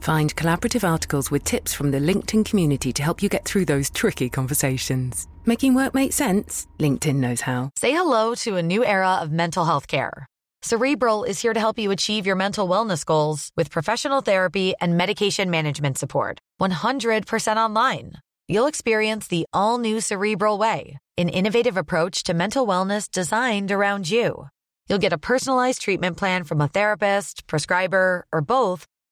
Find collaborative articles with tips from the LinkedIn community to help you get through those tricky conversations. Making work make sense? LinkedIn knows how. Say hello to a new era of mental health care. Cerebral is here to help you achieve your mental wellness goals with professional therapy and medication management support. 100% online. You'll experience the all new Cerebral Way, an innovative approach to mental wellness designed around you. You'll get a personalized treatment plan from a therapist, prescriber, or both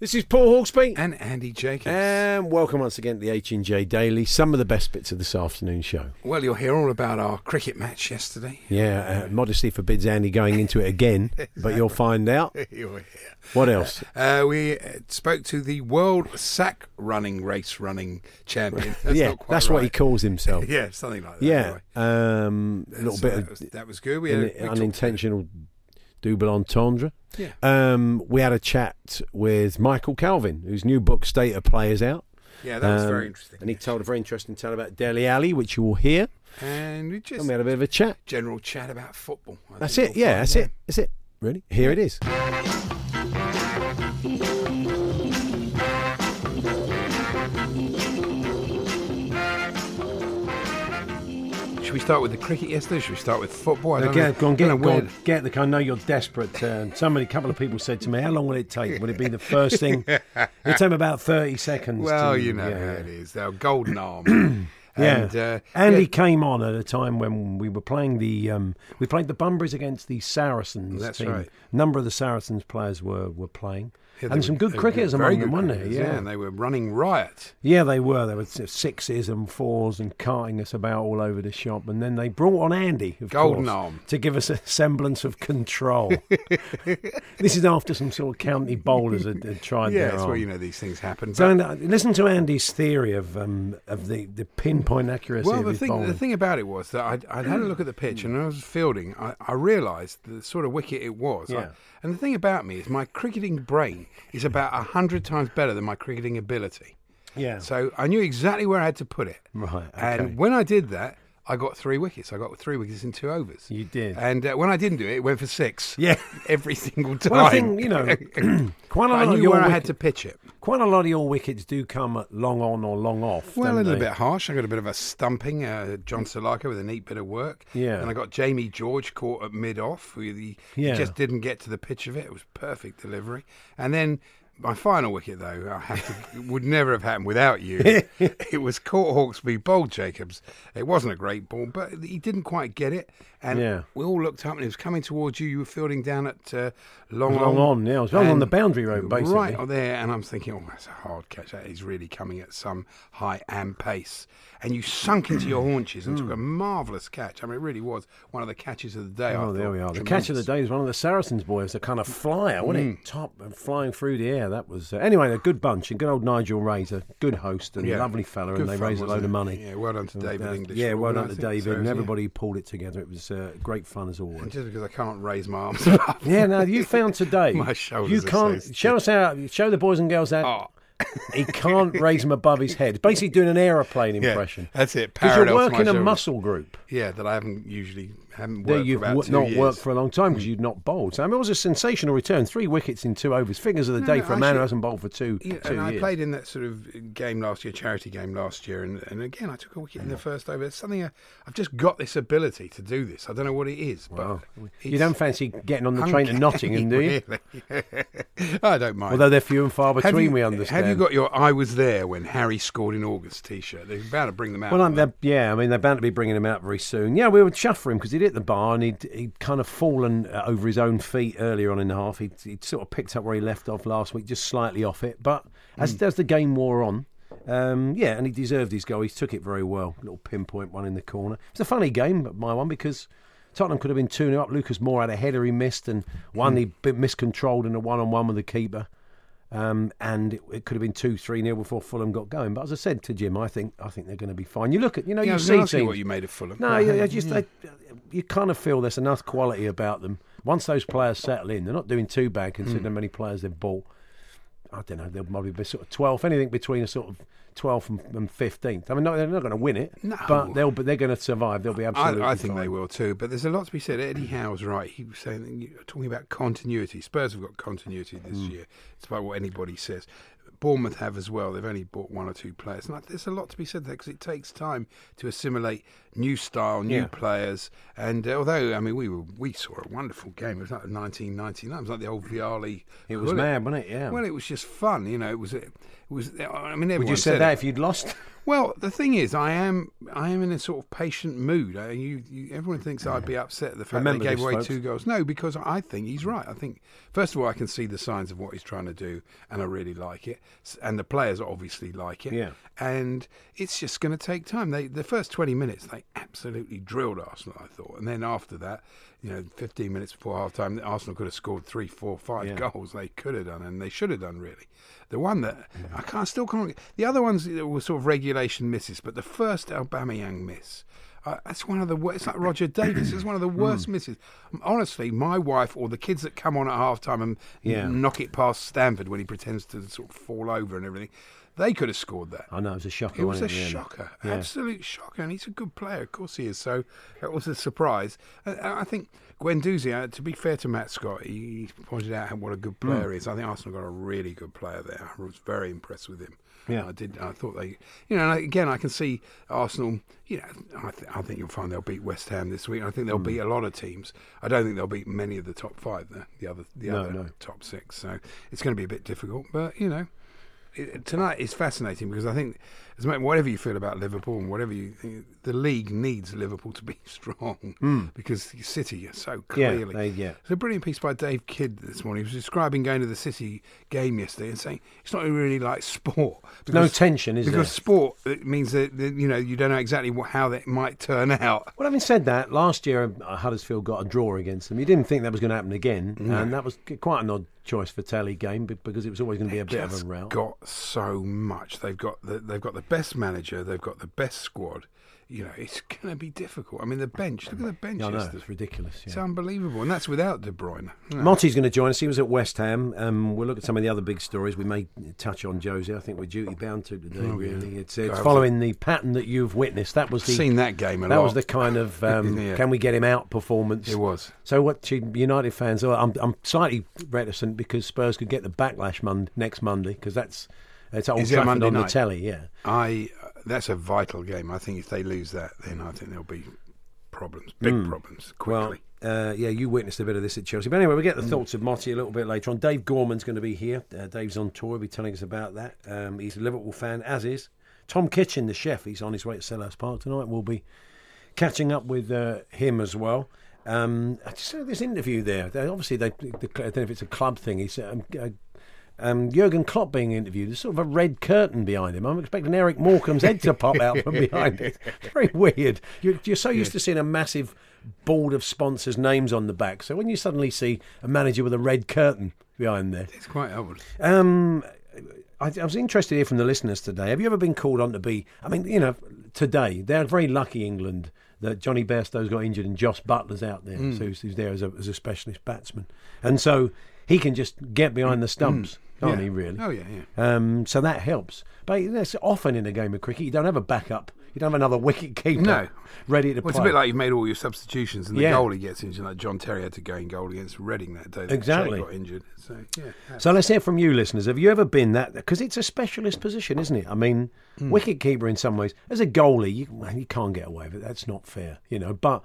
This is Paul Hawksby. And Andy Jacobs. And welcome once again to the H&J Daily. Some of the best bits of this afternoon show. Well, you'll hear all about our cricket match yesterday. Yeah, uh, modesty forbids Andy going into it again, but you'll find out. You'll hear. What else? Uh, we uh, spoke to the world sack running race running champion. That's yeah, not quite that's what he calls himself. Yeah, something like that. Yeah, anyway. um, a little So bit that of was, that was good. We had un- a- talked- unintentional double entendre. Yeah. Um, we had a chat with Michael Calvin, whose new book State of Play is out. Yeah, that was Um, very interesting. And he told a very interesting tale about Dele Alli, which you will hear. And we just And we had a bit of a chat. general chat about football. I That's it. Yeah, that's it. That's it. Really? Here it is. Start with the cricket yesterday? Should we start with football? I don't get, know. go on, get, go on, get the. I know you're desperate. Uh, somebody, a couple of people said to me, "How long will it take? Will it be the first thing? It'll take about thirty seconds." Well, to- you know yeah. how it is. Our golden arm. Yeah, uh, Andy yeah, came on at a time when we were playing the um, we played the Bunbury's against the Saracens. That's team. right. A number of the Saracens players were, were playing, yeah, and some were- good cricketers among them, good weren't there? cricketers, Yeah. and they were running riot. Yeah, they were. There were sixes and fours and carting us about all over the shop. And then they brought on Andy, of Golden course, arm. to give us a semblance of control. this is after some sort of county bowlers had, had tried Yeah, their that's arm. where you know these things happen. So But- uh, listen to Andy's theory of um, of the, the pinpoint accuracy well, of the thing bowling. the thing about it was that I'd, I'd had a look at the pitch and when I was fielding, I, I realised the sort of wicket it was. I- Yeah. and the thing about me is my cricketing brain is about a hundred times better than my cricketing ability. yeah. So I knew exactly where I had to put it. Right, okay. And when I did that, I got three wickets. I got three wickets in two overs. You did. And uh, when I didn't do it, it went for six. Yeah. Every single time. Well, I think, you know, quite a I lot of knew where I had to pitch it. Quite a lot of your wickets do come long on or long off. Well, a little they? bit harsh. I got a bit of a stumping. Uh, John Salaka with a neat bit of work. Yeah. And I got Jamie George caught at mid off. He, he Yeah. just didn't get to the pitch of it. It was perfect delivery. And then my final wicket, though, I have to, would never have happened without you. it was caught Hawksby bowled Jacobs. It wasn't a great ball, but he didn't quite get it. And Yeah. we all looked up and he was coming towards you. You were fielding down at uh, Long Long on, yeah. I was long on the boundary road, basically. Right there, and I'm thinking, oh, that's a hard catch. That is really coming at some high and pace. And you sunk into your haunches and took a marvellous catch. I mean, it really was one of the catches of the day. I. Oh, there we are. The catch of the day was one of the Saracens boys, a kind of flyer, wasn't Mm. it? Top and flying through the air. That was uh, anyway a good bunch. And good old Nigel Ray's a good host and Yeah. lovely fella, Good and they fun, raised a load of money. Yeah, well done to David uh, English. Yeah, well done to. David So, and everybody who pulled it together. It was uh, great fun as And always. just because I can't raise my arms up. Yeah, now you found today. My shoulders You so can't stiff. show us how. Show the boys and girls that Oh. he can't raise them above his head. Basically, doing an aeroplane Yeah, impression. that's it. Because you're working a muscle group. Yeah, that I haven't usually haven't worked you've for two not years. worked for a long time because mm. you'd not bowled. So I mean, it was a sensational return. Three wickets in two overs. Figures of the No, day no, for a man who hasn't bowled for two, Yeah, two and I played in that sort of game last year, charity game last year, and, and again I took a wicket in the mm. first over. It's something I, I've just got this ability to do this. I don't know what it is, Wow. but You don't fancy getting on the train to Nottingham, do you? Really. I don't mind. Although they're few and far have between, you, we understand. Have you got your "I was there when Harry scored in August" T-shirt? They're about to bring them out. Well, yeah, I mean, they're bound to be bringing him out very soon. Yeah, we were chuffed for him because he'd hit the bar and he'd, he'd kind of fallen uh, over his own feet earlier on in the half. He'd, he'd sort of picked up where he left off last week, just slightly off it. But as, Hmm. as the game wore on, um, yeah, and he deserved his goal. He took it very well. Little pinpoint one in the corner. It's a funny game, my one, because Tottenham could have been 2 0 up. Lucas Moura had a header he missed, and one Hmm. he miscontrolled in a one on one with the keeper. Um, and it, it could have been two, three nil before Fulham got going. But as I said to Jim, I think I think they're going to be fine. You look at, you know, Yeah, you see gonna ask you teams. what you made of Fulham. No, you, you just they, you kind of feel there's enough quality about them. Once those players settle in, they're not doing too bad considering how many players they've bought. I don't know. They'll probably be sort of 12th, anything between a sort of 12th and, and 15th. I mean, no, they're not going to win it, No. but they'll but they're going to survive. They'll be absolutely. I, I think fine. they will too, but there's a lot to be said. Eddie Howe's right. He was saying talking about continuity. Spurs have got continuity this Hmm. year, despite what anybody says. Bournemouth have as well. They've only bought one or two players, and there's a lot to be said there because it takes time to assimilate new style, new Yeah. players. And uh, although I mean, we were we saw a wonderful game. It was like 1999. It was like the old Viali. It was mad, wasn't it? Yeah. Well, it was just fun. You know, it was. It was. I mean, everyone Would you say that it. if you'd lost? Well, the thing is, I am I am in a sort of patient mood. I, you, you, everyone thinks I'd be upset at the fact Remember they gave this, away folks. two goals. No, because I think he's right. I think first of all, I can see the signs of what he's trying to do, and I really like it. And the players obviously like it. Yeah. And it's just going to take time. They the first twenty minutes they absolutely drilled Arsenal. I thought, and then after that, you know, fifteen minutes before half time, Arsenal could have scored three, four, five Yeah. goals. They could have done, and they should have done really. The one that I can't still can't. The other ones were sort of regulation misses, but the first Aubameyang miss. Uh, that's one of the worst. It's like Roger Davis. It's one of the worst misses. Honestly, my wife or the kids that come on at half time and Yeah. knock it past Stanford when he pretends to sort of fall over and everything, they could have scored that. I know it was a shocker. It was a wasn't in the end? shocker, Yeah. absolute shocker, and he's a good player. Of course he is. So it was a surprise. I think Guendouzi, uh, to be fair to Matt Scott, he pointed out what a good Hmm. player he is. I think Arsenal got a really good player there. I was very impressed with him. Yeah. I did. I thought they, you know, and again, I can see Arsenal. You know, I, th- I think you'll find they'll beat West Ham this week. I think they'll Hmm. beat a lot of teams. I don't think they'll beat many of the top five. The, the other, the No, other no. top six. So it's going to be a bit difficult. But you know, it, tonight is fascinating because I think, as much, whatever you feel about Liverpool and whatever you think, the league needs Liverpool to be strong because City are so Hmm. Yeah, clearly. they- yeah. There's a brilliant piece by Dave Kidd this morning. He was describing going to the City game yesterday and saying it's not really like sport. No tension, is because there? Because sport it means that that, you know you don't know exactly what, how that might turn out. Well, having said that, last year uh, Huddersfield got a draw against them. You didn't think that was going to happen again, and that was quite an odd choice for Tally game be- because it was always going to be a bit of a rout. got so much. They've got the, they've got the best manager. They've got the best squad. You know, it's going to be difficult. I mean, the bench. Look at the bench. Yeah, I know, it's ridiculous. It's unbelievable, and that's without De Bruyne. No. Monty's going to join us. He was at West Ham. Um, we'll look at some of the other big stories. We may touch on Josie. I think we're duty bound to today. Oh, yeah. really, it's, it's following the pattern that you've witnessed. That was the seen that game a that lot. was the kind of um, Yeah. can we get him out performance. It was. So what United fans? oh, I'm I'm slightly reticent because Spurs could get the backlash mon- next Monday because that's it's Old it Trafford Monday on the telly. Yeah. I. That's a vital game. I think if they lose that, then I think there'll be problems, big problems, quickly. Well, uh, yeah, you witnessed a bit of this at Chelsea. But anyway, we'll get the thoughts of Motti a little bit later on. Dave Gorman's going to be here. Uh, Dave's on tour. He'll be telling us about that. Um, he's a Liverpool fan, as is Tom Kitchin, the chef. He's on his way to Selhurst Park tonight. We'll be catching up with uh, him as well. Um, I just saw this interview there. They, obviously, they, the, I don't know if it's a club thing. He's um, uh, um, Jurgen Klopp being interviewed. There's sort of a red curtain behind him. I'm expecting Eric Morecambe's head to pop out from behind it. It's very weird. You're, you're so used to seeing a massive board of sponsors' names on the back. So when you suddenly see a manager with a red curtain behind there, It's quite odd. um, I, I was interested to hear from the listeners today. Have you ever been called on to be? I mean, you know, today they're very lucky, England, that Jonny Bairstow's got injured and Jos Buttler's out there, so who's, who's there as a, as a specialist batsman, and so he can just get behind the stumps, can't Yeah. he? Really? Oh yeah, yeah. Um, so that helps. But that's often in a game of cricket, you don't have a backup you don't have another wicket keeper No. ready to Well, it's a bit like you've made all your substitutions and the Yeah. goalie gets injured. Like John Terry had to go in goal against Reading that day. that Exactly. Got injured. So yeah. So let's hear from you, listeners. Have you ever been that? Because it's a specialist position, isn't it? I mean, Hmm. wicket keeper in some ways. As a goalie, you, you can't get away with it. That's not fair, you know. But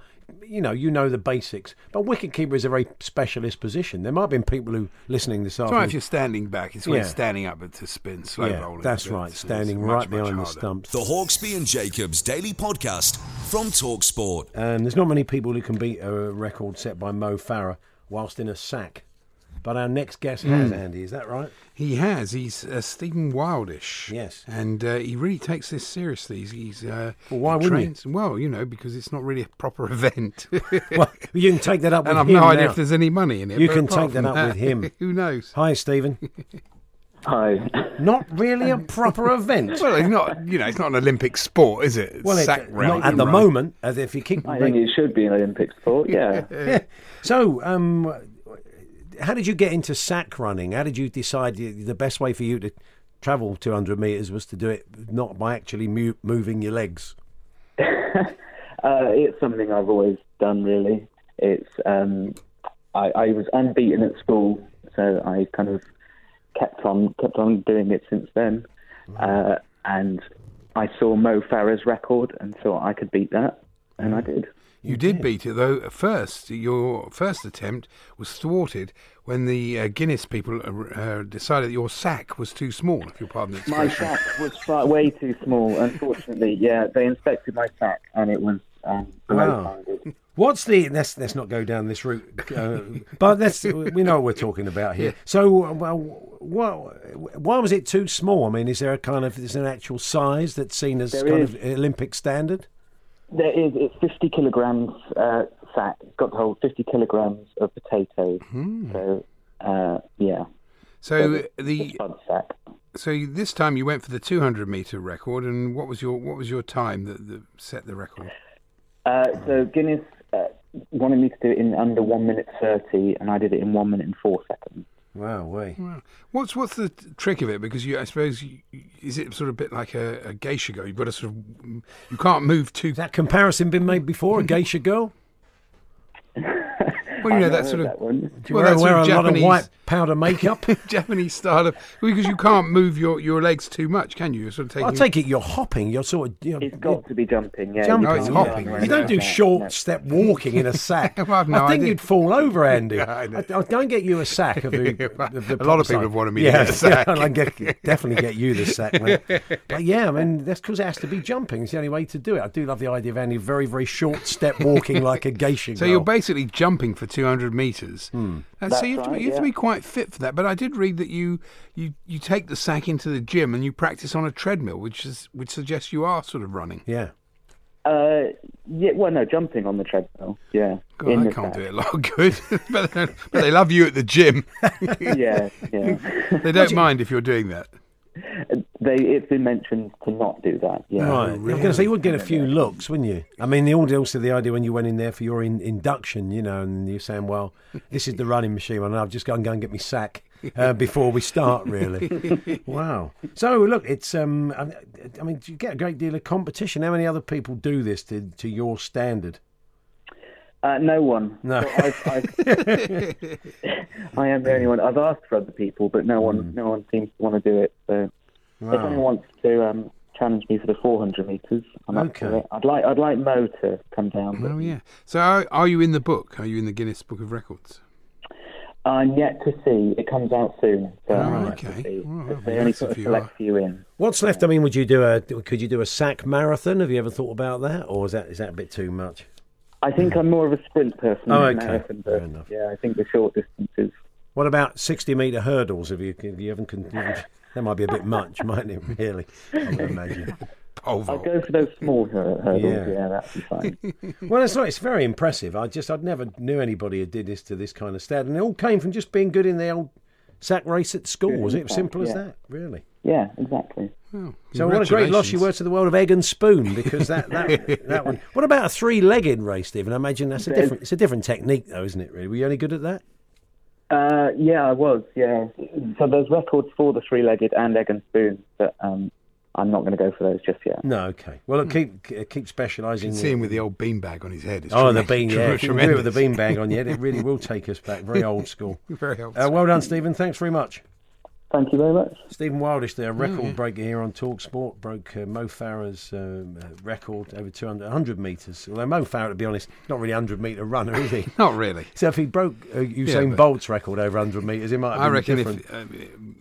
you know, you know the basics. But wicket keeper is a very specialist position. There might have been people who listening this afternoon. right if you're standing back. It's when Yeah. standing up to spin, slow yeah, rolling. that's right. it's Standing much, right much behind the stumps. The Hawksby and Jacobs Daily Podcast from Talksport. Um, there's not many people who can beat a record set by Mo Farah whilst in a sack. But our next guest has, Hmm. Andy. Is that right? He has. He's uh, Stephen Wildish. Yes. And uh, he really takes this seriously. He's, he's uh, Well, why he wouldn't you? trains, Well, you know, because it's not really a proper event. Well, you can take that up with and I've him no idea now. if there's any money in it. You can take that from up with him. Who knows? Hi, Stephen. Hi. Not really a proper event. Well, it's not. You know, it's not an Olympic sport, is it? Well, it- Sack not at and the run. moment, as if you keep. I think it should be an Olympic sport, yeah. yeah. So, um, how did you get into sack running? How did you decide the best way for you to travel 200 meters was to do it not by actually mu- moving your legs? Uh, it's something I've always done, really. It's um, I, I was unbeaten at school, so I kind of kept on kept on doing it since then. Uh, and I saw Mo Farah's record and thought I could beat that, and I did. You did beat it, though. At first, your first attempt was thwarted when the uh, Guinness people uh, uh, decided that your sack was too small. If you'll pardon the My sack was far, way too small, unfortunately. Yeah, they inspected my sack, and it was um, Wow. What's the let's let's not go down this route, uh, but that's we know what we're talking about here. So, uh, well, what, why was it too small? I mean, is there a kind of is there an actual size that's seen as There kind is. of Olympic standard? There is. It's 50 kilograms uh, sack. It's got to hold 50 kilograms of potatoes. So, uh, yeah, So the a sack. so this time you went for the 200 meter record, and what was your what was your time that, that set the record? Uh, so Guinness uh, wanted me to do it in under one minute 30, and I did it in one minute and four seconds. Wow, way. Wow. What's what's the trick of it? Because you, I suppose, you, is it sort of a bit like a, a geisha girl? You've got to sort of, you can't move too. Has that comparison been made before? A geisha girl? Well, you know that sort of. that one. Do you Well, wear, that's wear sort a of lot of white powder makeup? Japanese style of because you can't move your, your legs too much, can you? You're sort of taking. I take it you're hopping. You're sort of you know, It's got to be jumping. Yeah, jumping. No, it's yeah. hopping, You don't do short no. step walking in a sack. Well, I've no I think idea. you'd fall over, Andy. Yeah, I know. I, will go and get you a sack of the. of the A lot of people side. have wanted me to get a sack. Yeah, I'll get, definitely get you the sack, mate. But yeah, I mean that's because it has to be jumping. It's the only way to do it. I do love the idea of Andy very, very short step walking like a geisha. So girl. you're basically jumping for 200 metres. Hmm. And That's so you have, to, right, you have to be quite fit for that. But I did read that you, you you take the sack into the gym and you practice on a treadmill, which is which suggests you are sort of running. Yeah. Uh, yeah, well, no, jumping on the treadmill. Yeah, God, I can't sack. do it a lot of good. but, they, but they love you at the gym. yeah, yeah. They don't mind if you're doing that. They it's been mentioned to not do that. Yeah, Right. I was going to say you would get a few looks, wouldn't you? I mean, the also the idea when you went in there for your in, induction, you know, and you're saying, "Well, this is the running machine, and I've just got to go and get me sack uh, before we start." Really, wow. So look, it's um, I, I mean, you get a great deal of competition. How many other people do this to to your standard? Uh, no one. No. So I've, I've, I am the only one. I've asked for other people, but no one, no one seems to want to do it. So if anyone wants to um, challenge me for the 400 meters, I'm up for it. I'd like, I'd like Mo to come down. Oh yeah. So are, are you in the book? Are you in the Guinness Book of Records? I'm yet to see. It comes out soon. So Oh, I'm okay. Well, they only nice put if a you select few in. What's left? I mean, would you do a could you do a sack marathon? Have you ever thought about that, or is that is that a bit too much? I think I'm more of a sprint person Oh, than okay. marathon Fair person. enough. Yeah, I think the short distances. What about sixty metre hurdles? Have you have you haven't? con- That might be a bit much, mightn't it? Really, I would imagine. Pole I'll go for those small hurdles. Yeah. Yeah, that'd be fine. Well, it's not. It's very impressive. I just I'd never knew anybody who did this to this kind of stat, and it all came from just being good in the old sack race at school. Was it as simple as that? Really. yeah, exactly. Oh, So what a great loss you were to the world of egg and spoon because that that, that one. What about a three-legged race, Stephen? I imagine that's a different. It's a different technique, though, isn't it? Really, were you any good at that? Uh, yeah, I was. Yeah. So there's records for the three-legged and egg and spoon, but um, I'm not going to go for those just yet. No, okay. Well, look, keep keep You specialising. can see him with the old beanbag on his head. It's Oh, the tremen- bean, yeah. If you can do it with the tremendous. bean bag on your head, it really will take us back. Very old school. Very helpful. Uh, well done, Stephen. Thanks very much. Thank you very much. Stephen Wildish there, record yeah. breaker here on Talk Sport, broke uh, Mo Farah's um, uh, record over 200, 100 metres. Although Mo Farah, to be honest, not really a 100 metre runner, is he? Not really. so if he broke uh, Usain but- Bolt's record over 100 metres, it might have I been reckon different. if uh,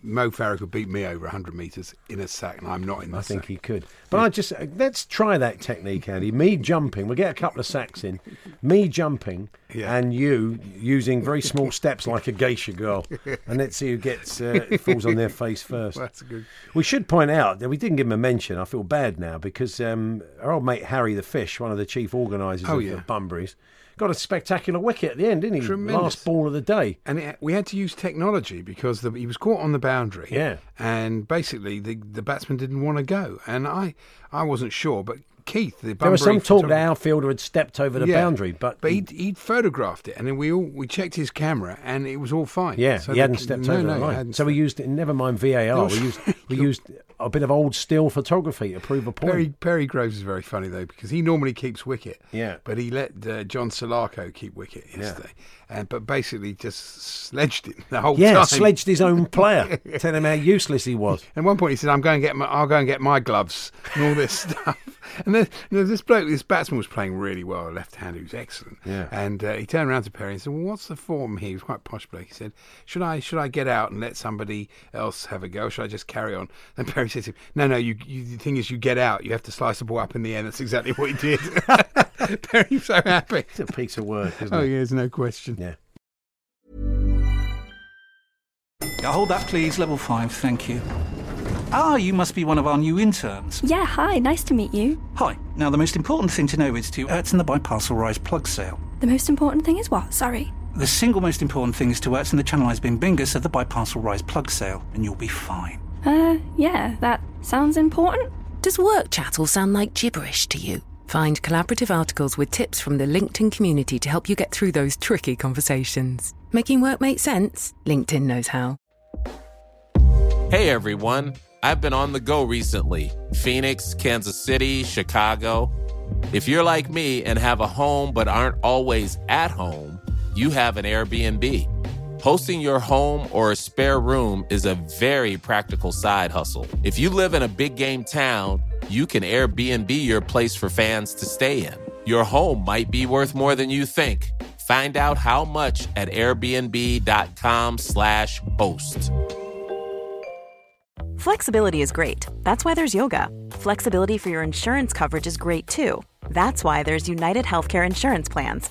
Mo Farah could beat me over 100 metres in a sack, and I'm not in the I think sack. he could. But I just uh, let's try that technique, Andy. Me jumping, we'll get a couple of sacks in. Me jumping, Yeah. and you using very small steps like a geisha girl, and let's see who gets uh, falls on their face first. Well, that's good. We should point out that we didn't give him a mention. I feel bad now because um, our old mate Harry the Fish, one of the chief organisers Oh, of yeah. the Bunbury's, got a spectacular wicket at the end, didn't he? Tremendous. Last ball of the day. And it, we had to use technology because the, he was caught on the boundary. Yeah. And basically, the, the batsman didn't want to go. And I, I wasn't sure, but Keith, the There was some talk that our fielder had stepped over the Yeah, boundary, but, but he'd, he'd photographed it, and then we all we checked his camera, and it was all fine. yeah, So he hadn't stepped no, over no, the line. So we used, never mind VAR, we used we used a bit of old still photography to prove a point. Perry, Perry Groves is very funny though because he normally keeps wicket. Yeah. But he let uh, John Solarco keep wicket yesterday, and but basically just sledged him the whole yeah, time. sledged his own player, telling him how useless he was. At one point, he said, "I'm going to get my, I'll go and get my gloves and all this stuff." And then you know, this bloke, this batsman was playing really well, a left-hander who's excellent. Yeah. And uh, he turned around to Perry and said, "Well, what's the form here?" He was quite posh bloke. He said, "Should I should I get out and let somebody else have a go? Or should I just carry on?" And Perry said to him, "No, no. You, you the thing is, you get out. You have to slice the ball up in the end. That's exactly what he did." Perry's so happy. It's a piece of work, isn't Oh it? yeah, there's no question. Yeah. Yeah, hold that, please. Level 5, thank you. Ah, you must be one of our new interns. Yeah, hi, nice to meet you. Hi. Now, the most important thing to know is to Ertzen the Biparcel Rise plug sale. The most important thing is what? Sorry. The single most important thing is to Ertzen the Channelized Bing Bingus of the Biparcel Rise plug sale, and you'll be fine. Uh, yeah, that sounds important. Does work chat all sound like gibberish to you? Find collaborative articles with tips from the LinkedIn community to help you get through those tricky conversations. Making work make sense? LinkedIn knows how. Hey everyone, I've been on the go recently Phoenix, Kansas City, Chicago. If you're like me and have a home but aren't always at home, you have an Airbnb. Hosting your home or a spare room is a very practical side hustle. If you live in a big game town, you can Airbnb your place for fans to stay in. Your home might be worth more than you think. Find out how much at airbnb.com/slash host. Flexibility is great. That's why there's yoga. Flexibility for your insurance coverage is great too. That's why there's United Healthcare Insurance Plans.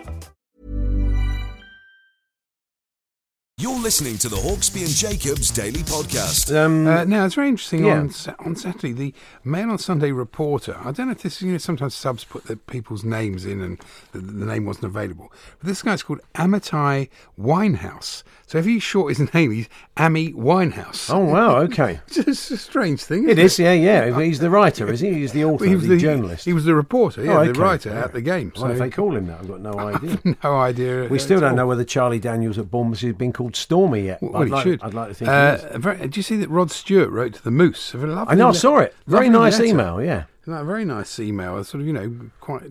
You're listening to the Hawksby and Jacobs Daily Podcast. Um, Uh, now it's very interesting yeah. on on Saturday. The Mail on Sunday reporter. I don't know if this. Is you know, sometimes subs put the people's names in, and the, the name wasn't available. But this guy's called Amitai Winehouse. So if you short his name, he's Ami Winehouse. oh, wow, okay. It's a strange thing. It isn't is, yeah, yeah. He's the writer, is he? He's the author, Well, he was the, journalist. He was the reporter, yeah, Oh, the writer Yeah. at the game. Why do So they call him that? I've got no idea. no idea. We still don't all. know whether Charlie Daniels at Bournemouth has been called Stormy yet. Well, I'd he like, should. I'd like to think Uh, very, did you see that Rod Stewart wrote to the Moose? A lovely I know, I saw it. Very nice letter. email, yeah. A very nice email. Sort of, you know, quite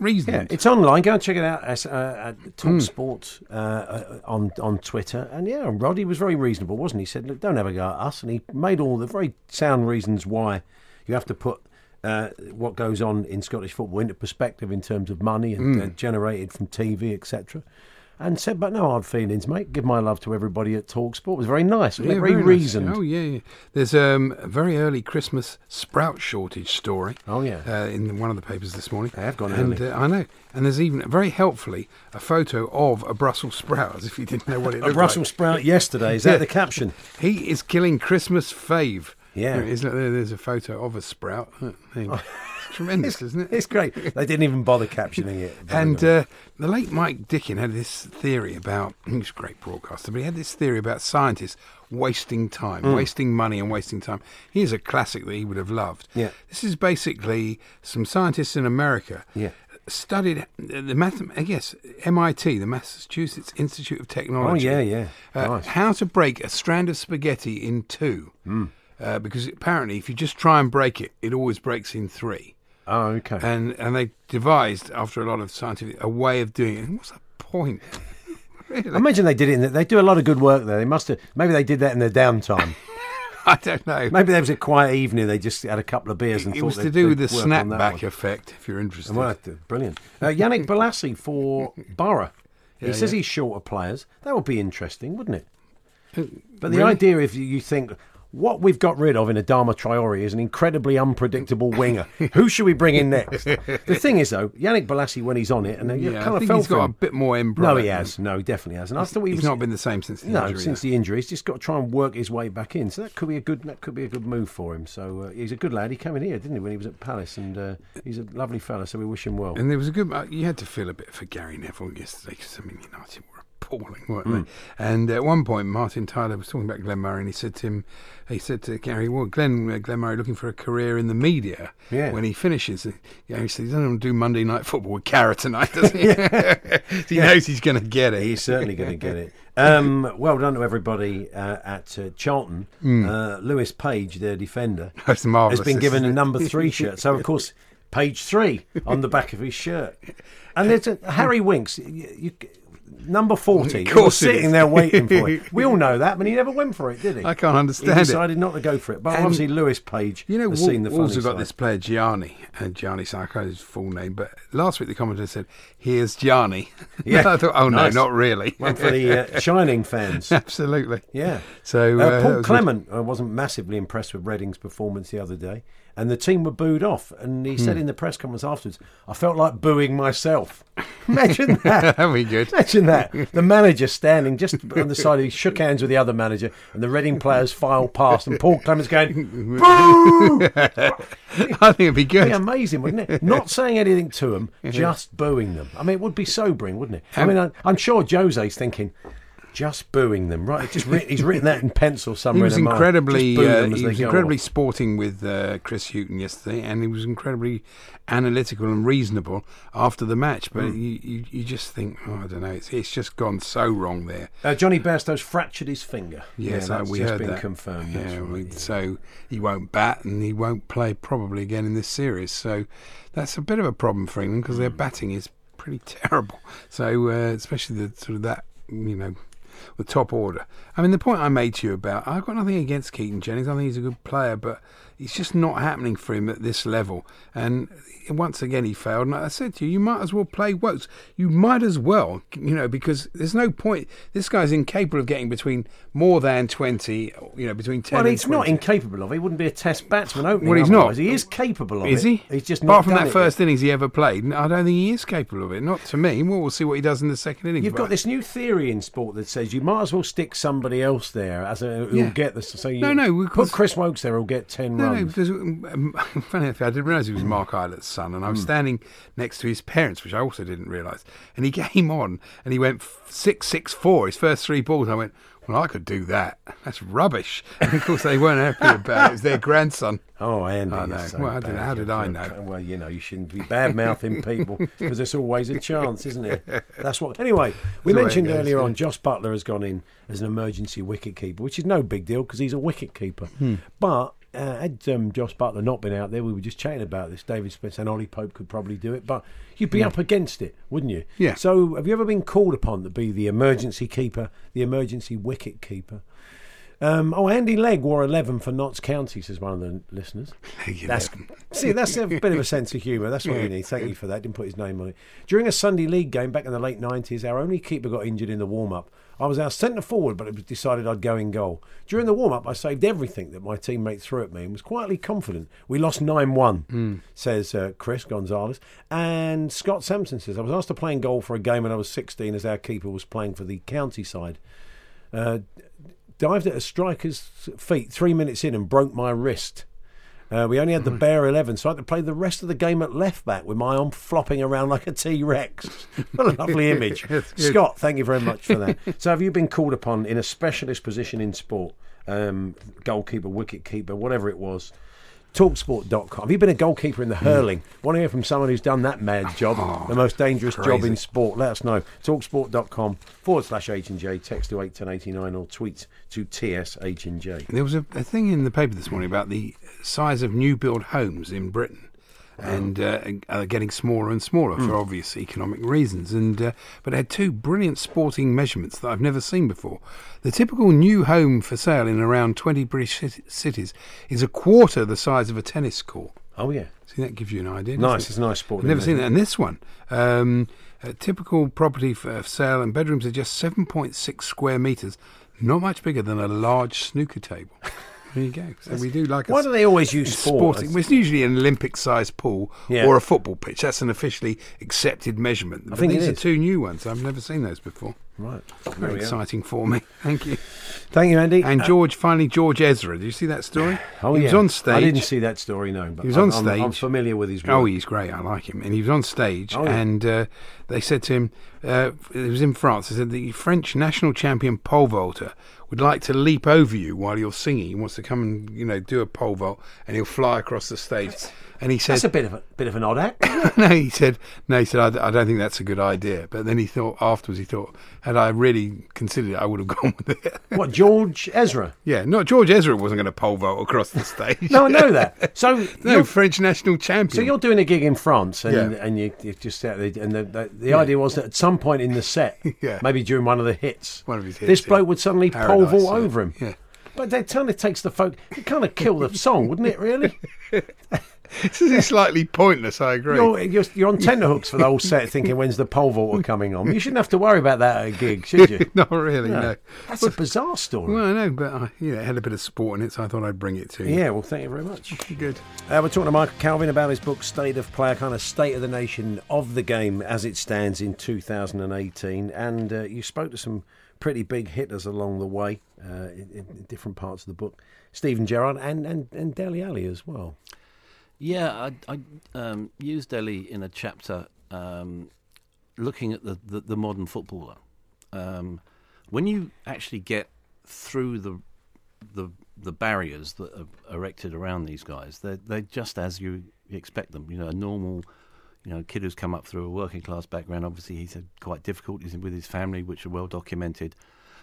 reasonable. Yeah, it's online. Go and check it out as, uh, at. Talk Sport uh, uh, on on Twitter. And yeah, Roddy was very reasonable, wasn't he? He said, "Look, don't have a go at us," and he made all the very sound reasons why you have to put uh, what goes on in Scottish football into perspective in terms of money and uh, generated from TV, etc. And said, "But no hard feelings, mate. Give my love to everybody at Talk Sport. It was very nice. Yeah, very, nice. reasoned. Oh yeah, yeah. There's um, a very early Christmas sprout shortage story. Oh, yeah. uh, in one of the papers this morning. They have gone and early. uh, I know. And there's even very helpfully a photo of a Brussels sprout, as if you didn't know what it was. A Brussels like. sprout yesterday. Is that Yeah. the caption? He is killing Christmas fave. Yeah. There is- there- there's a photo of a sprout. Uh, you go. tremendous, isn't it? It's great. They didn't even bother captioning it. And uh, the late Mike Dickin had this theory about, he was a great broadcaster, but he had this theory about scientists wasting time, Mm. wasting money and wasting time. Here's a classic that he would have loved. Yeah. This is basically some scientists in America Yeah. studied the math, I guess, MIT, the Massachusetts Institute of Technology. Oh, yeah, yeah. Uh, Nice. How to break a strand of spaghetti in two. Mm. Uh, because apparently, if you just try and break it, it always breaks in three. Oh, okay. And and they devised, after a lot of scientific, a way of doing it. And what's the point? I imagine they did it. In the, they do a lot of good work there. They must have. Maybe they did that in their downtime. I don't know. Maybe there was a quiet evening. They just had a couple of beers and it thought was to do with the they'd work on that snapback effect, if you're interested. Well, brilliant. Uh, Yannick Bolasie for Borough. He Yeah, says yeah. he's short of players. That would be interesting, wouldn't it? But the really? idea, if you think what we've got rid of in Adama Traore is an incredibly unpredictable winger. Who should we bring in next? the thing is, though, Yannick Bolasie, when he's on it, and Yeah, I kind of think felt he's got for a bit more No, he has. No, he definitely has. And I thought he He's was not been the same since the injury. no, injury. since though. the injury, he's just got to try and work his way back in. So that could be a good that could be a good move for him. So uh, he's a good lad. He came in here, didn't he, when he was at Palace, and uh, he's a lovely fella. So we wish him well. And there was a good. uh, You had to feel a bit for Gary Neville yesterday because I mean United were appalling, weren't Mm. they? And at one point, Martin Tyler was talking about Glenn Murray, and he said to him, he said to Gary, "Well, Glenn, uh, Glenn Murray looking for a career in the media Yeah. when he finishes." And Gary said, "He doesn't to do Monday Night Football with Carra tonight, does he? he knows he's going to get it. He's certainly going to get it. Um, well done to everybody uh, at uh, Charlton. Uh, Lewis Page, their defender, Hmm. That's marvellous, has been given a number three shirt. So of course, page three on the back of his shirt. And there's a, Harry Winks. You, you, number forty. Of he course it sitting there waiting for it. We all know that, but he never went for it, did he? I can't understand He it. decided not to go for it. But And- obviously, Lewis Page You know, has Wol- seen the Wolves have got side. this player Gianni, and Gianni Sarko is his full name. But last week the commentator said, "Here's Gianni." Yeah. I thought, "Oh Nice. no, not really." One for the uh, Shining fans. Absolutely. Yeah. So Uh, uh, Paul good. Clement uh, wasn't massively impressed with Reading's performance the other day, and the team were booed off. And he said Hmm. in the press conference afterwards, "I felt like booing myself." Imagine that. That'd be good. Imagine that. The manager standing just on the side, he shook hands with the other manager, and the Reading players filed past, and Paul Clement's going, "Boo!" I think it'd be good. It'd be amazing, wouldn't it? Not saying anything to them, just booing them. I mean, it would be sobering, wouldn't it? I mean, I'm sure Jose's thinking, just booing them, right? Just writ- he's written that in pencil somewhere. He was in incredibly, uh, he was incredibly sporting with uh, Chris Hughton yesterday, and he was incredibly analytical and reasonable after the match. But Mm. you, you, you just think, oh, I don't know, it's, it's just gone so wrong there. Uh, Jonny Bairstow's fractured his finger. Yes, yeah, that's we just heard been that. confirmed. Yeah, right, yeah. so he won't bat and he won't play probably again in this series. So that's a bit of a problem for England because their Hmm. batting is pretty terrible. So uh, especially the sort of that you know the top order. I mean, the point I made to you about I've got nothing against Keaton Jennings. I think he's a good player, but it's just not happening for him at this level. And once again, he failed. And I said to you, you might as well play Woakes. You might as well, you know, because there's no point. This guy's incapable of getting between more than twenty, you know, between ten. Well, and he's not incapable of. it. He wouldn't be a Test batsman opening. Well, he's not. He is capable of Is it. he? He's just apart not from that it first innings he ever played. I don't think he is capable of it. Not to me. Well, we'll see what he does in the second innings. You've got this new theory in sport that says you might as well stick somebody else there as a who'll Yeah. get this. So you No, no, put Chris Woakes there, who'll get ten No, no, because um, funny enough, I didn't realise he was Mark Islet's son, and I was Hmm. standing next to his parents, which I also didn't realise. And he came on, and he went six six four. His first three balls, I went, well, I could do that. That's rubbish. And of course, they weren't happy about it. It was their grandson. Oh, Andy. I know. so Well, know. How did I know? Well, you know, you shouldn't be bad mouthing people because there's always a chance, isn't it? That's what. Anyway, we it mentioned goes, earlier yeah. on Jos Buttler has gone in as an emergency wicket keeper, which is no big deal because he's a wicket keeper. Hmm. But uh, had um, Jos Buttler not been out there, we were just chatting about this. David Smith and Ollie Pope could probably do it, but you'd be Yeah. up against it, wouldn't you? Yeah. So, have you ever been called upon to be the emergency keeper, the emergency wicket keeper? Um, oh, Andy Legg wore 11 for Notts County, says one of the listeners. That's, see, that's a bit of a sense of humour. That's what we need. Thank you for that. Didn't put his name on it. During a Sunday League game back in the late 90s, our only keeper got injured in the warm up. I was our centre forward, but it was decided I'd go in goal. During the warm up, I saved everything that my teammate threw at me and was quietly confident. We lost 9 1, says uh, Chris Gonzalez. And Scott Sampson says, I was asked to play in goal for a game when I was 16 as our keeper was playing for the county side. Uh, dived at a striker's feet three minutes in and broke my wrist. Uh, we only had the bare 11, so I had to play the rest of the game at left back with my arm flopping around like a T Rex. what a lovely image. Scott, thank you very much for that. so, have you been called upon in a specialist position in sport? Um, goalkeeper, wicket keeper, whatever it was. Talksport.com. Have you been a goalkeeper in the hmm. hurling? Want to hear from someone who's done that mad oh, job, the most dangerous job in sport? Let us know. Talksport.com forward slash H and J. Text to eight ten eighty nine or tweet to TS H and J. There was a, a thing in the paper this morning about the size of new build homes in Britain. And uh, are getting smaller and smaller for obvious economic reasons. And uh, but it had two brilliant sporting measurements that I've never seen before. The typical new home for sale in around twenty British cit- cities is a quarter the size of a tennis court. Oh yeah, See, that gives you an idea. nice. it? It's a nice sport. I've never seen it? that. And this one, um, a typical property for sale and bedrooms are just 7.6 square metres, not much bigger than a large snooker table. There you go. So we do like. Why s- do they always use sport? sporting? well, It's usually an Olympic-sized pool Yeah. or a football pitch. That's an officially accepted measurement. But think these are two new ones. I've never seen those before. Right. Very exciting for me. Thank you. Thank you, Andy. And Uh, George, finally, George Ezra. Did you see that story? oh, he yeah. was on stage. I didn't see that story, no. But He was on I'm, I'm- I'm stage. familiar with his work. Oh, he's great. I like him. And he was on stage, Oh, yeah. and uh, they said to him, uh, it was in France, they said the French national champion pole vaulter would like to leap over you while you're singing. He wants to come and you know do a pole vault, and he'll fly across the stage. And he said, That's a bit of a bit of an odd act. no, he said, no, he said, I, I don't think that's a good idea. But then he thought afterwards, he thought, had I really considered it, I would have gone with it. what, George Ezra? yeah, no, George Ezra wasn't going to pole vault across the stage. No, I know that. So, no, French national champion. so you're doing a gig in France, and Yeah. and you, you just and the, the, the idea was that at some point in the set, Yeah. maybe during one of the hits, One of his hits, this yeah. bloke would suddenly pole Paradise, vault yeah. over him. Yeah. But that kind of takes the folk. It kind of kill the song, wouldn't it? Really? This is slightly pointless. I agree. You're, you're, you're on tenterhooks for the whole set, thinking when's the pole vaulter coming on. You shouldn't have to worry about that at a gig, should you? Not really, No. no. That's a bizarre story. Well, I know, but I, you know, it had a bit of sport in it, so I thought I'd bring it to you. Yeah, well, thank you very much. Good. Uh, we're talking to Michael Calvin about his book State of Play, a kind of state of the nation of the game as it stands in 2018. And uh, you spoke to some pretty big hitters along the way uh, in, in different parts of the book. Steven Gerrard and, and, and Dele Alli as well. Yeah, I, I um, used Dele in a chapter um, looking at the, the, the modern footballer. Um, when you actually get through the the the barriers that are erected around these guys, they're they're just as you expect them. You know, a normal, you know, kid who's come up through a working class background. Obviously, he's had quite difficulties with his family, which are well documented.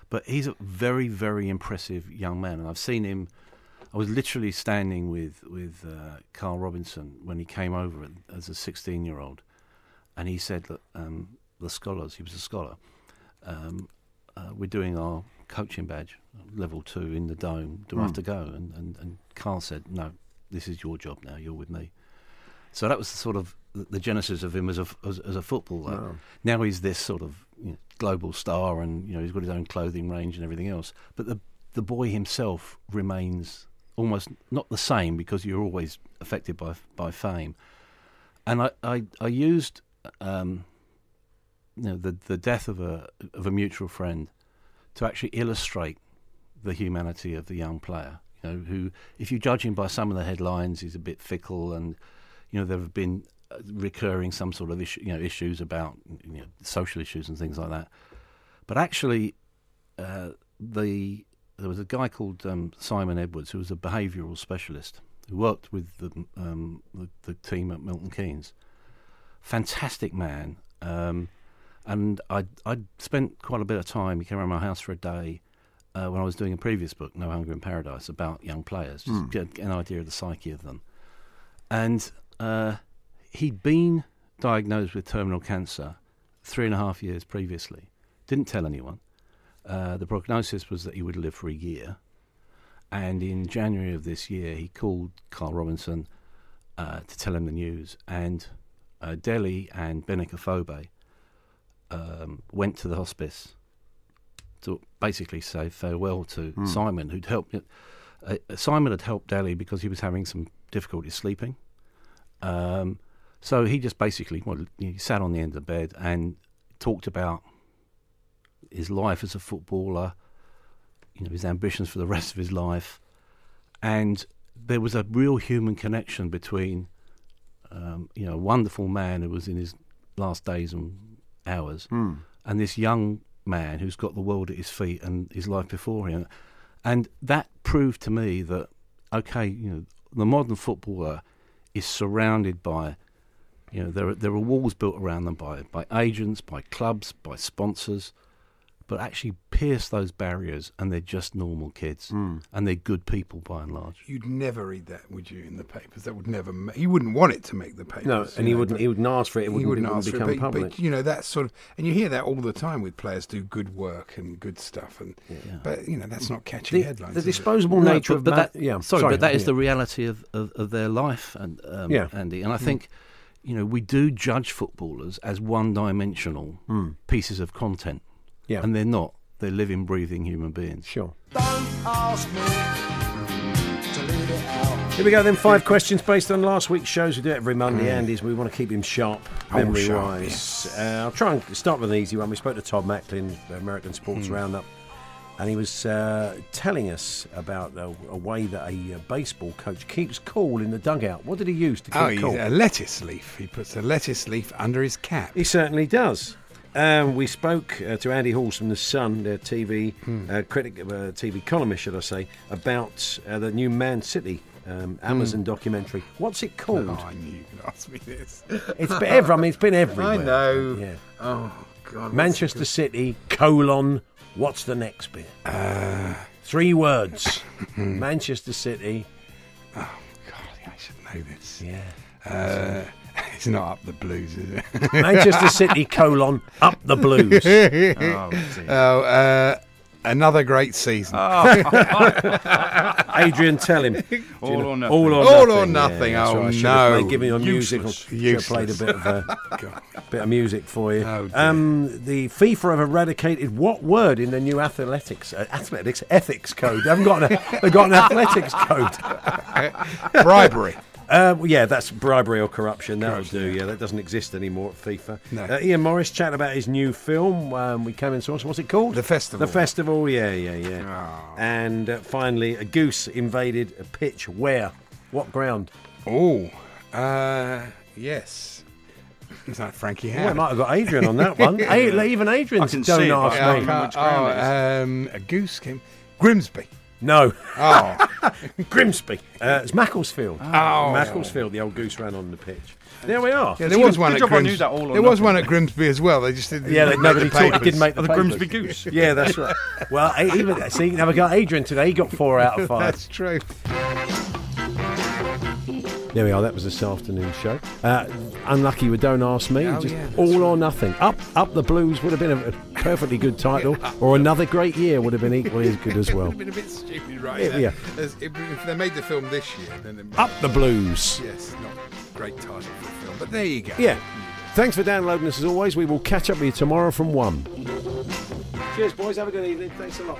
But he's a very very impressive young man, and I've seen him. I was literally standing with with uh, Carl Robinson when he came over as a 16 year old, and he said that um, the scholars, he was a scholar, um, uh, we're doing our coaching badge level two in the dome. Do I have Mm. to go? And, and and Carl said, no, this is your job now. You're with me. So that was the sort of the, genesis of him as a as, as a footballer. Wow. Now he's this sort of you know, global star, and you know he's got his own clothing range and everything else. But the the boy himself remains almost not the same because you're always affected by by fame. And I I, I used um, you know the the death of a of a mutual friend to actually illustrate the humanity of the young player. You know, who if you judge him by some of the headlines, he's a bit fickle, and you know there have been uh, recurring some sort of issue, you know issues about you know, social issues and things like that. But actually, uh, the there was a guy called um, Simon Edwards who was a behavioural specialist who worked with the, um, the the team at Milton Keynes. Fantastic man, um, and I I spent quite a bit of time. He came around my house for a day uh, when I was doing a previous book, No Hunger in Paradise, about young players, just Hmm. get an idea of the psyche of them. And uh, he'd been diagnosed with terminal cancer three and a half years previously. Didn't tell anyone. Uh, the prognosis was that he would live for a year. And in January of this year, he called Carl Robinson uh, to tell him the news. And uh, Dele and Benik Afobe um, went to the hospice to basically say farewell to Hmm. Simon, who'd helped. Uh, Simon had helped Dele because he was having some difficulty sleeping. Um, so he just basically well, he sat on the end of the bed and talked about his life as a footballer, you know, his ambitions for the rest of his life, and there was a real human connection between, um, you know, a wonderful man who was in his last days and hours, Hmm. and this young man who's got the world at his feet and his life before him, and that proved to me that okay, you know, the modern footballer is surrounded by, you know, there are, there are walls built around them by by agents, by clubs, by sponsors, but actually pierce those barriers, and they're just normal kids, Hmm. and they're good people by and large. You'd never read that, would you, in the papers? That would never. Ma- he wouldn't want it to make the papers. No, you and he know, wouldn't. He wouldn't ask for it. It he wouldn't, wouldn't it wouldn't ask for it, become but, public. but you know that sort of, and you hear that all the time with players do good work and good stuff, and but you know that's not catching The- headlines. the is it? disposable No, nature but, of but that, yeah, sorry, sorry, but that is yeah. the reality of, of, of their life, and um, Yeah. Andy. And I Mm. think, you know, we do judge footballers as one-dimensional Mm. pieces of content, Yeah. and they're not. They're living, breathing human beings. Sure. Don't ask me to leave it out. Here we go then. Five questions based on last week's shows. We do it every Monday, Mm. Andy's. We want to keep him sharp, Oh, memory sharp, wise. Uh, I'll try and start with an easy one. We spoke to Todd Macklin, the American Sports Mm. Roundup, and he was uh, telling us about a, a way that a uh, baseball coach keeps cool in the dugout. What did he use to keep Oh, cool? a lettuce leaf. He puts a lettuce leaf under his cap. He certainly does. Um, we spoke uh, to Andy Halls from The Sun, their TV Hmm. uh, critic, uh, TV columnist, should I say, about uh, the new Man City um, Amazon documentary. What's it called? Hmm. Oh, I knew you could ask me this. It's been every, I mean, it's been everywhere. I know. Yeah. Oh God. Manchester it City, colon, what's the next bit? Uh, Three words. Manchester City. Oh God, I should know this. Yeah. Uh, it's not up the blues, is it? Manchester City, colon, up the blues. oh, uh, another great season. Adrian, tell him. All you know- or nothing. All or All nothing. or nothing, that's oh, right. No. have played- Give me a musical. Useless. Played a bit of uh, God. bit of music for you. Oh, um, the FIFA have eradicated what word in the new athletics uh, athletics ethics code? They haven't got an, they've got an athletics code. Bribery. Uh, well, yeah, that's bribery or corruption. That'll Corruption, do. Yeah, that doesn't exist anymore at FIFA. No. Uh, Iain Morris chatting about his new film. Um, we came and saw. What's it called? The Festival. The festival. Yeah, yeah, yeah. Oh. And uh, finally, a goose invaded a pitch. Where? What ground? Oh, uh, yes. Is that Frankie Oh, I might have got Adrian on that one. A- even Adrian I can don't see ask me. can't remember which ground it oh, um, a goose came. Grimsby. No, Oh, Grimsby. Uh, it's Macclesfield. Oh. Macclesfield. The old goose ran on the pitch. There we are. yeah, there was one at job knew Grimsby. that all There was one at Grimsby as well. They just didn't. Yeah, they, make nobody the thought it papers. didn't make the Oh, the. Grimsby Goose. Yeah, that's right. Well, I- even see, now we got Adrian today. He got four out of five. That's true. There we are. That was this afternoon's show. Uh, unlucky with Don't Ask Me. Oh, just yeah, all or nothing. Up, up the blues would have been a, perfectly good title, or another great year would have been equally as good as It well. would have been a bit stupid, right? Yeah, yeah. If, they made the film this year, then it, Up the blues. Yes, not great title for a film, but there you go. Yeah. Thanks for downloading us as always. We will catch up with you tomorrow from one. Cheers, boys. Have a good evening. Thanks a lot.